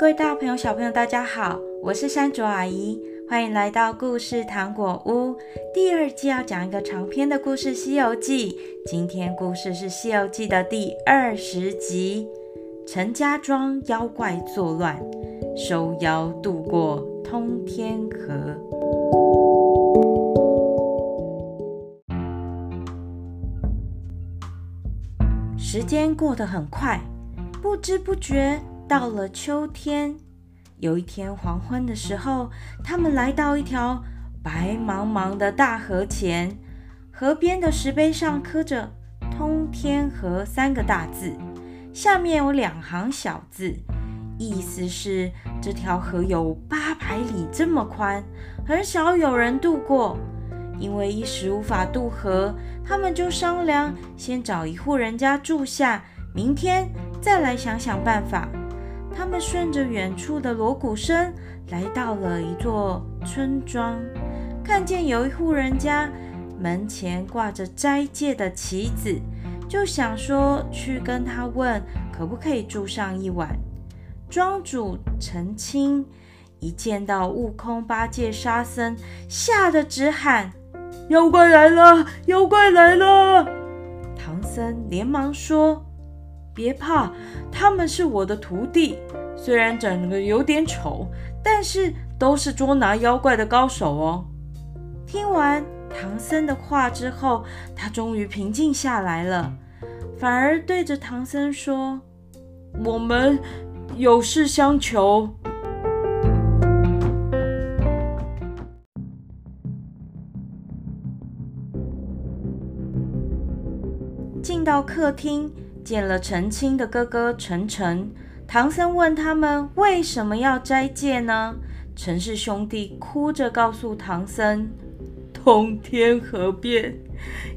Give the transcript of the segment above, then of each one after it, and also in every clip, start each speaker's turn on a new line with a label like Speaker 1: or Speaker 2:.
Speaker 1: 各位大朋友、小朋友，大家好，我是山竹阿姨，欢迎来到故事糖果屋。第二季要讲一个长篇的故事《西游记》，今天故事是《西游记》的第二十集：陈家庄妖怪作乱，收妖渡过通天河。时间过得很快，不知不觉。到了秋天，有一天黄昏的时候，他们来到一条白茫茫的大河前。河边的石碑上刻着“通天河”三个大字，下面有两行小字，意思是这条河有八百里这么宽，很少有人渡过。因为一时无法渡河，他们就商量先找一户人家住下，明天再来想想办法。他们顺着远处的锣鼓声来到了一座村庄，看见有一户人家门前挂着斋戒的旗子，就想说去跟他问可不可以住上一晚。庄主陈清一见到悟空、八戒、沙僧，吓得直喊：“妖怪来了！妖怪来了！”唐僧连忙说。别怕，他们是我的徒弟，虽然长得有点丑，但是都是捉拿妖怪的高手哦。听完唐僧的话之后，他终于平静下来了，反而对着唐僧说：“我们有事相求。”进到客厅。见了陈清的哥哥陈诚，唐僧问他们为什么要斋戒呢？陈氏兄弟哭着告诉唐僧，通天河边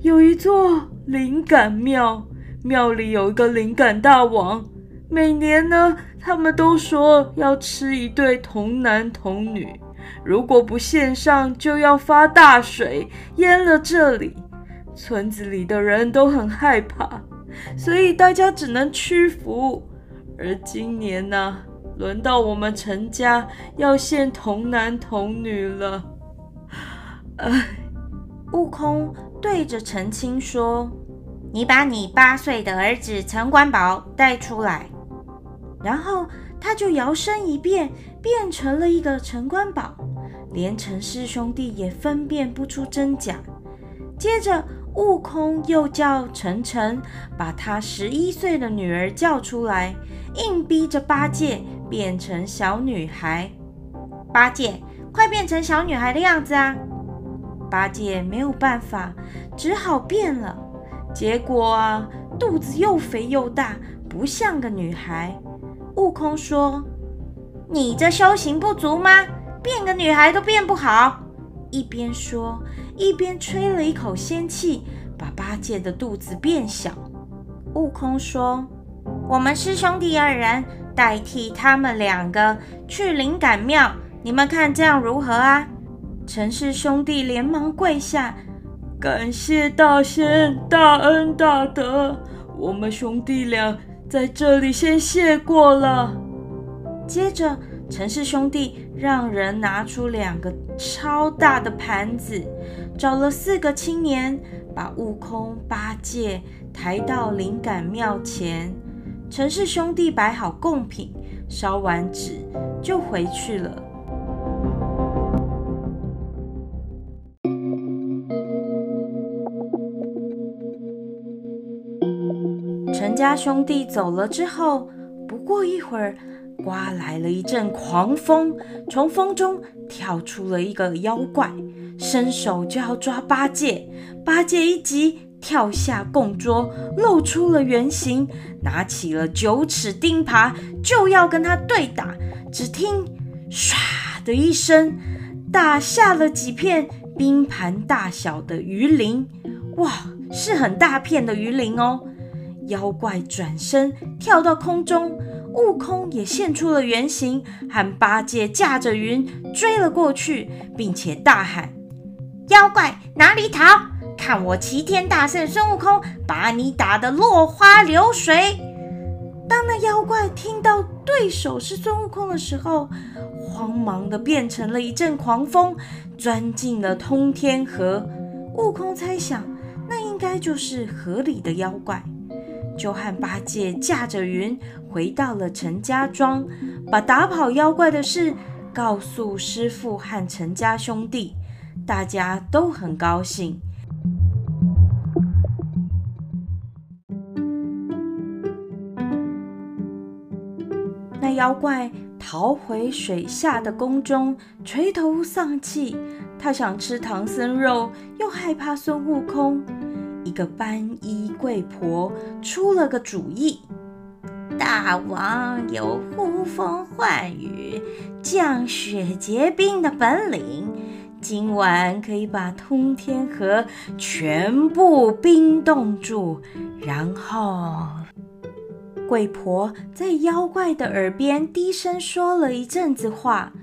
Speaker 1: 有一座灵感庙，庙里有一个灵感大王，每年呢，他们都说要吃一对童男童女，如果不献上，就要发大水淹了这里，村子里的人都很害怕。所以大家只能屈服，而今年呢、轮到我们陈家要献童男童女了。唉，悟空对着陈清说：“你把你八岁的儿子陈官宝带出来。”然后他就摇身一变，变成了一个陈官宝，连陈氏兄弟也分辨不出真假。接着。悟空又叫陈晨把他十一岁的女儿叫出来，硬逼着八戒变成小女孩。八戒，快变成小女孩的样子啊！八戒没有办法，只好变了。结果，肚子又肥又大，不像个女孩。悟空说：“你这修行不足吗？变个女孩都变不好。”一边说，一边吹了一口仙气，把八戒的肚子变小。悟空说：“我们师兄弟二人代替他们两个去灵感庙，你们看这样如何啊？”陈氏兄弟连忙跪下，感谢大仙大恩大德，我们兄弟俩在这里先谢过了。接着。陈氏兄弟让人拿出两个超大的盘子，找了四个青年，把悟空、八戒抬到灵感庙前。陈氏兄弟摆好贡品，烧完纸就回去了。陈家兄弟走了之后，不过一会儿。刮来了一阵狂风，从风中跳出了一个妖怪，伸手就要抓八戒。八戒一急，跳下供桌，露出了原形，拿起了九齿钉耙，就要跟他对打。只听“唰”的一声，打下了几片冰盘大小的鱼鳞。哇，是很大片的鱼鳞哦！妖怪转身跳到空中。悟空也现出了原形，和八戒驾着云追了过去，并且大喊：“妖怪哪里逃？看我齐天大圣孙悟空把你打得落花流水！”当那妖怪听到对手是孙悟空的时候，慌忙的变成了一阵狂风，钻进了通天河。悟空猜想，那应该就是河里的妖怪，就和八戒驾着云回到了陈家庄，把打跑妖怪的事告诉师父和陈家兄弟，大家都很高兴。那妖怪逃回水下的宫中，垂头丧气。他想吃唐僧肉，又害怕孙悟空。一个斑衣贵婆出了个主意：大王有呼风唤雨、降雪结冰的本领，今晚可以把通天河全部冰冻住，然后。鬼婆在妖怪的耳边低声说了一阵子话，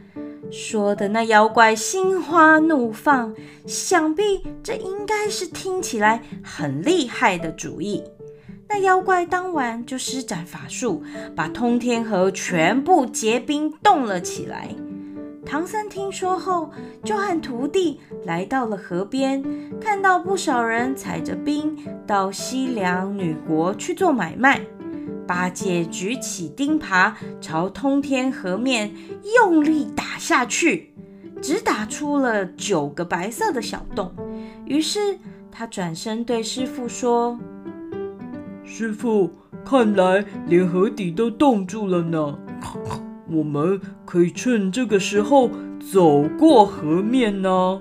Speaker 1: 说的那妖怪心花怒放，想必这应该是听起来很厉害的主意。那妖怪当晚就施展法术，把通天河全部结冰冻了起来。唐僧听说后，就和徒弟来到了河边，看到不少人踩着冰到西凉女国去做买卖。八戒举起钉耙，朝通天河面用力打下去，只打出了九个白色的小洞。于是他转身对师傅说：“
Speaker 2: 师傅，看来连河底都冻住了呢。我们可以趁这个时候走过河面呢。”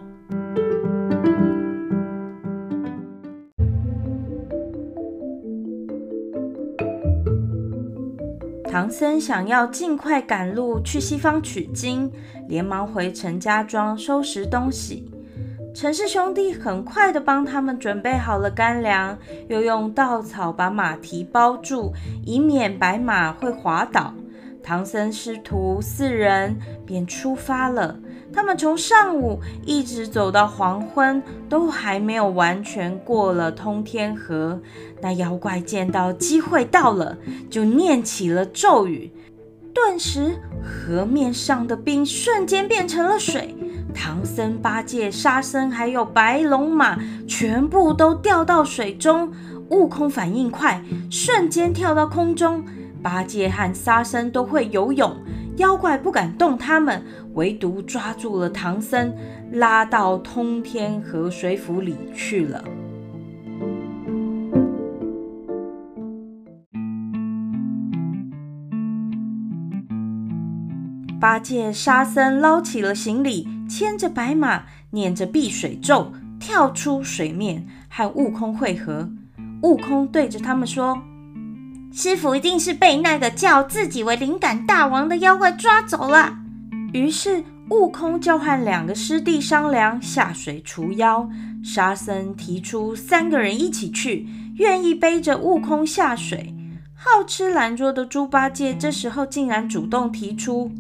Speaker 1: 唐僧想要尽快赶路去西方取经，连忙回陈家庄收拾东西。陈氏兄弟很快地帮他们准备好了干粮，又用稻草把马蹄包住，以免白马会滑倒。唐僧师徒四人便出发了。他们从上午一直走到黄昏，都还没有完全过了通天河。那妖怪见到机会到了，就念起了咒语，顿时河面上的冰瞬间变成了水。唐僧、八戒、沙僧还有白龙马全部都掉到水中。悟空反应快，瞬间跳到空中。八戒和沙僧都会游泳。妖怪不敢动他们，唯独抓住了唐僧，拉到通天河水府里去了。八戒、沙僧捞起了行李，牵着白马，念着避水咒，跳出水面，和悟空会合。悟空对着他们说。师傅一定是被那个叫自己为灵感大王的妖怪抓走了。于是悟空就和两个师弟商量下水除妖。沙僧提出三个人一起去，愿意背着悟空下水。好吃懒做的猪八戒这时候竟然主动提出：“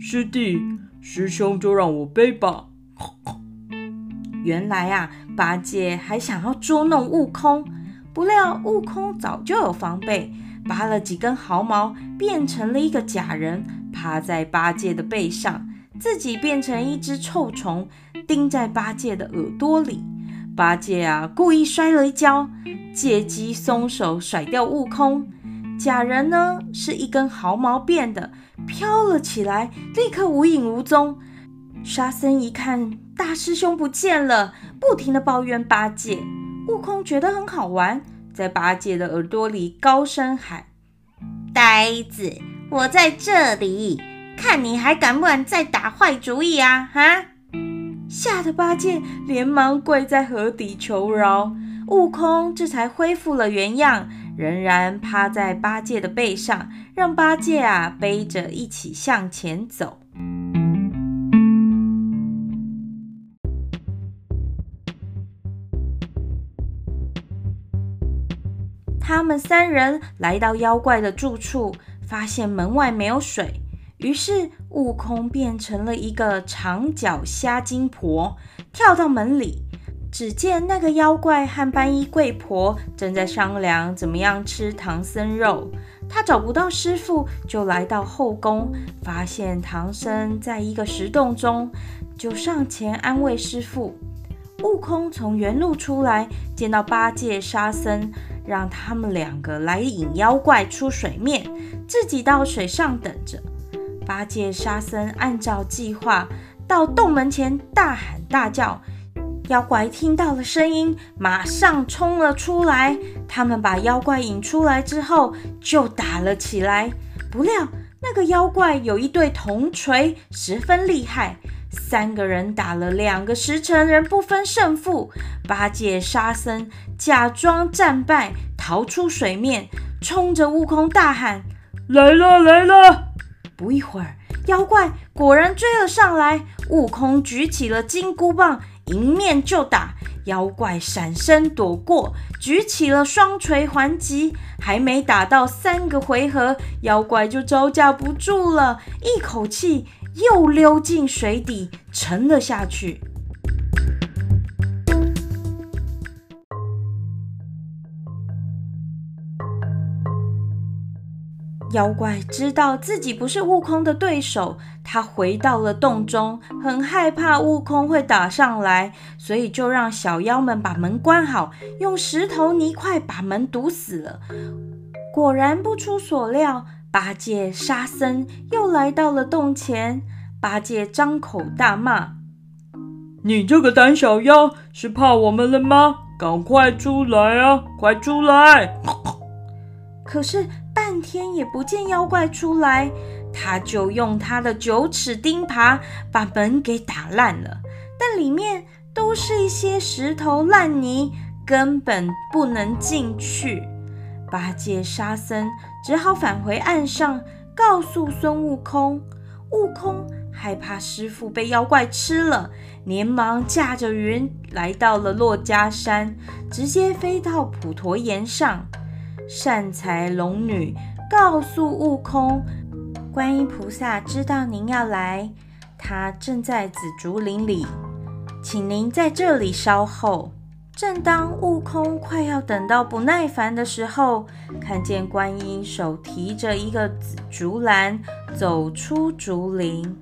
Speaker 2: 师弟，师兄就让我背吧。”
Speaker 1: 原来啊，八戒还想要捉弄悟空，不料悟空早就有防备。拔了几根毫毛，变成了一个假人，趴在八戒的背上，自己变成一只臭虫，钉在八戒的耳朵里。八戒啊，故意摔了一跤，借机松手甩掉悟空。假人呢，是一根毫毛变的，飘了起来，立刻无影无踪。沙僧一看大师兄不见了，不停地抱怨八戒。悟空觉得很好玩。在八戒的耳朵里高声喊：“呆子，我在这里，看你还敢不敢再打坏主意啊！”哈！吓得八戒连忙跪在河底求饶。悟空这才恢复了原样，仍然趴在八戒的背上，让八戒啊背着一起向前走。他们三人来到妖怪的住处，发现门外没有水，于是悟空变成了一个长脚虾精婆，跳到门里。只见那个妖怪和斑衣贵婆正在商量怎么样吃唐僧肉。他找不到师傅，就来到后宫，发现唐僧在一个石洞中，就上前安慰师傅。悟空从原路出来，见到八戒、沙僧，让他们两个来引妖怪出水面，自己到水上等着。八戒、沙僧按照计划到洞门前大喊大叫，妖怪听到了声音，马上冲了出来。他们把妖怪引出来之后，就打了起来。不料那个妖怪有一对铜锤，十分厉害。三个人打了两个时辰，仍不分胜负。八戒、沙僧假装战败，逃出水面，冲着悟空大喊：“
Speaker 2: 来了，来了！”
Speaker 1: 不一会儿，妖怪果然追了上来。悟空举起了金箍棒，迎面就打。妖怪闪身躲过，举起了双锤还击。还没打到三个回合，妖怪就招架不住了，一口气。又溜进水底，沉了下去。妖怪知道自己不是悟空的对手，他回到了洞中，很害怕悟空会打上来，所以就让小妖们把门关好，用石头泥块把门堵死了。果然不出所料。八戒、沙僧又来到了洞前，八戒张口大骂：“
Speaker 2: 你这个胆小妖，是怕我们了吗？赶快出来啊，快出来！”
Speaker 1: 可是半天也不见妖怪出来，他就用他的九齿钉耙把门给打烂了，但里面都是一些石头烂泥，根本不能进去。八戒、沙僧。只好返回岸上，告诉孙悟空。悟空害怕师傅被妖怪吃了，连忙驾着云来到了珞珈山，直接飞到普陀岩上。善财龙女告诉悟空，观音菩萨知道您要来，他正在紫竹林里，请您在这里稍候。正当悟空快要等到不耐烦的时候，看见观音手提着一个紫竹篮走出竹林。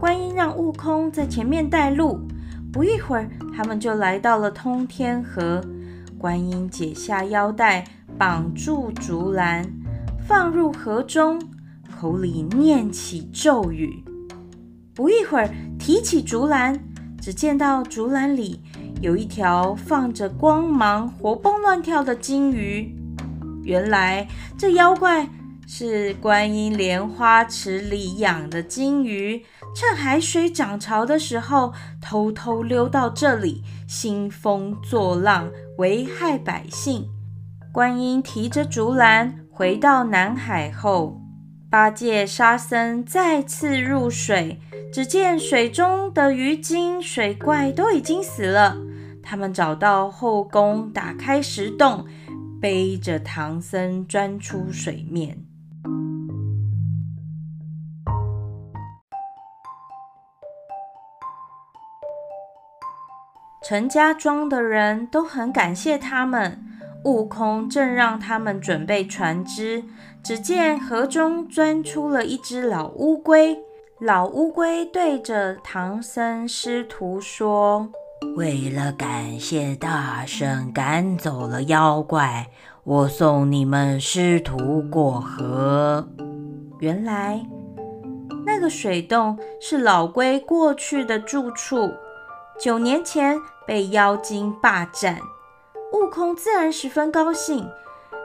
Speaker 1: 观音让悟空在前面带路。不一会儿，他们就来到了通天河。观音解下腰带，绑住竹篮，放入河中，口里念起咒语。不一会儿，提起竹篮，只见到竹篮里。有一条放着光芒、活蹦乱跳的金鱼。原来这妖怪是观音莲花池里养的金鱼，趁海水涨潮的时候，偷偷溜到这里，兴风作浪，危害百姓。观音提着竹篮回到南海后，八戒、沙僧再次入水，只见水中的鱼精、水怪都已经死了。他们找到后宫，打开石洞，背着唐僧钻出水面。陈家庄的人都很感谢他们。悟空正让他们准备船只，只见河中钻出了一只老乌龟。老乌龟对着唐僧师徒说。
Speaker 3: 为了感谢大圣赶走了妖怪，我送你们师徒过河。
Speaker 1: 原来那个水洞是老龟过去的住处，九年前被妖精霸占。悟空自然十分高兴，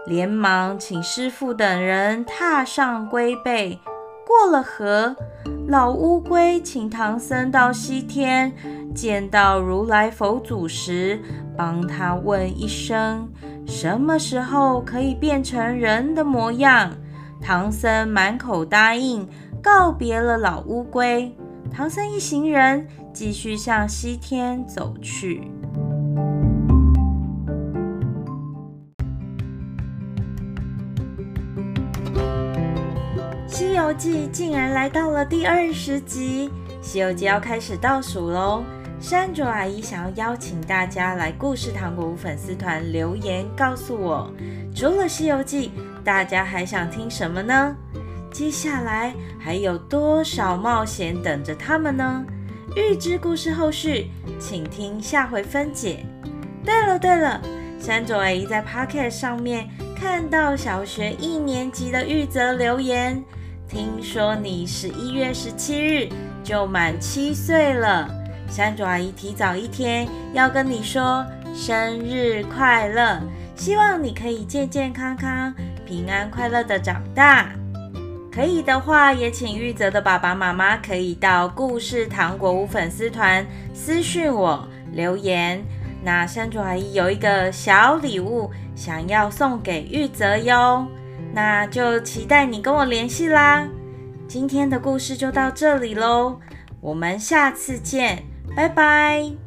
Speaker 1: 连忙请师父等人踏上龟背，过了河。老乌龟请唐僧到西天。见到如来佛祖时，帮他问一声，什么时候可以变成人的模样？唐僧满口答应，告别了老乌龟。唐僧一行人继续向西天走去。《游记》竟然来到了第二十集，《西游记》要开始倒数喽！山卓阿姨想要邀请大家来故事糖果屋粉丝团留言，告诉我，除了《西游记》，大家还想听什么呢？接下来还有多少冒险等着他们呢？预知故事后续，请听下回分解。对了对了，山卓阿姨在 Pocket 上面看到小学一年级的玉泽留言，听说你十一月十七日就满七岁了。山竹阿姨提早一天要跟你说生日快乐，希望你可以健健康康、平安快乐的长大。可以的话，也请玉泽的爸爸妈妈可以到故事糖果屋粉丝团私讯我留言。那山竹阿姨有一个小礼物想要送给玉泽哟，那就期待你跟我联系啦。今天的故事就到这里喽，我们下次见。拜拜。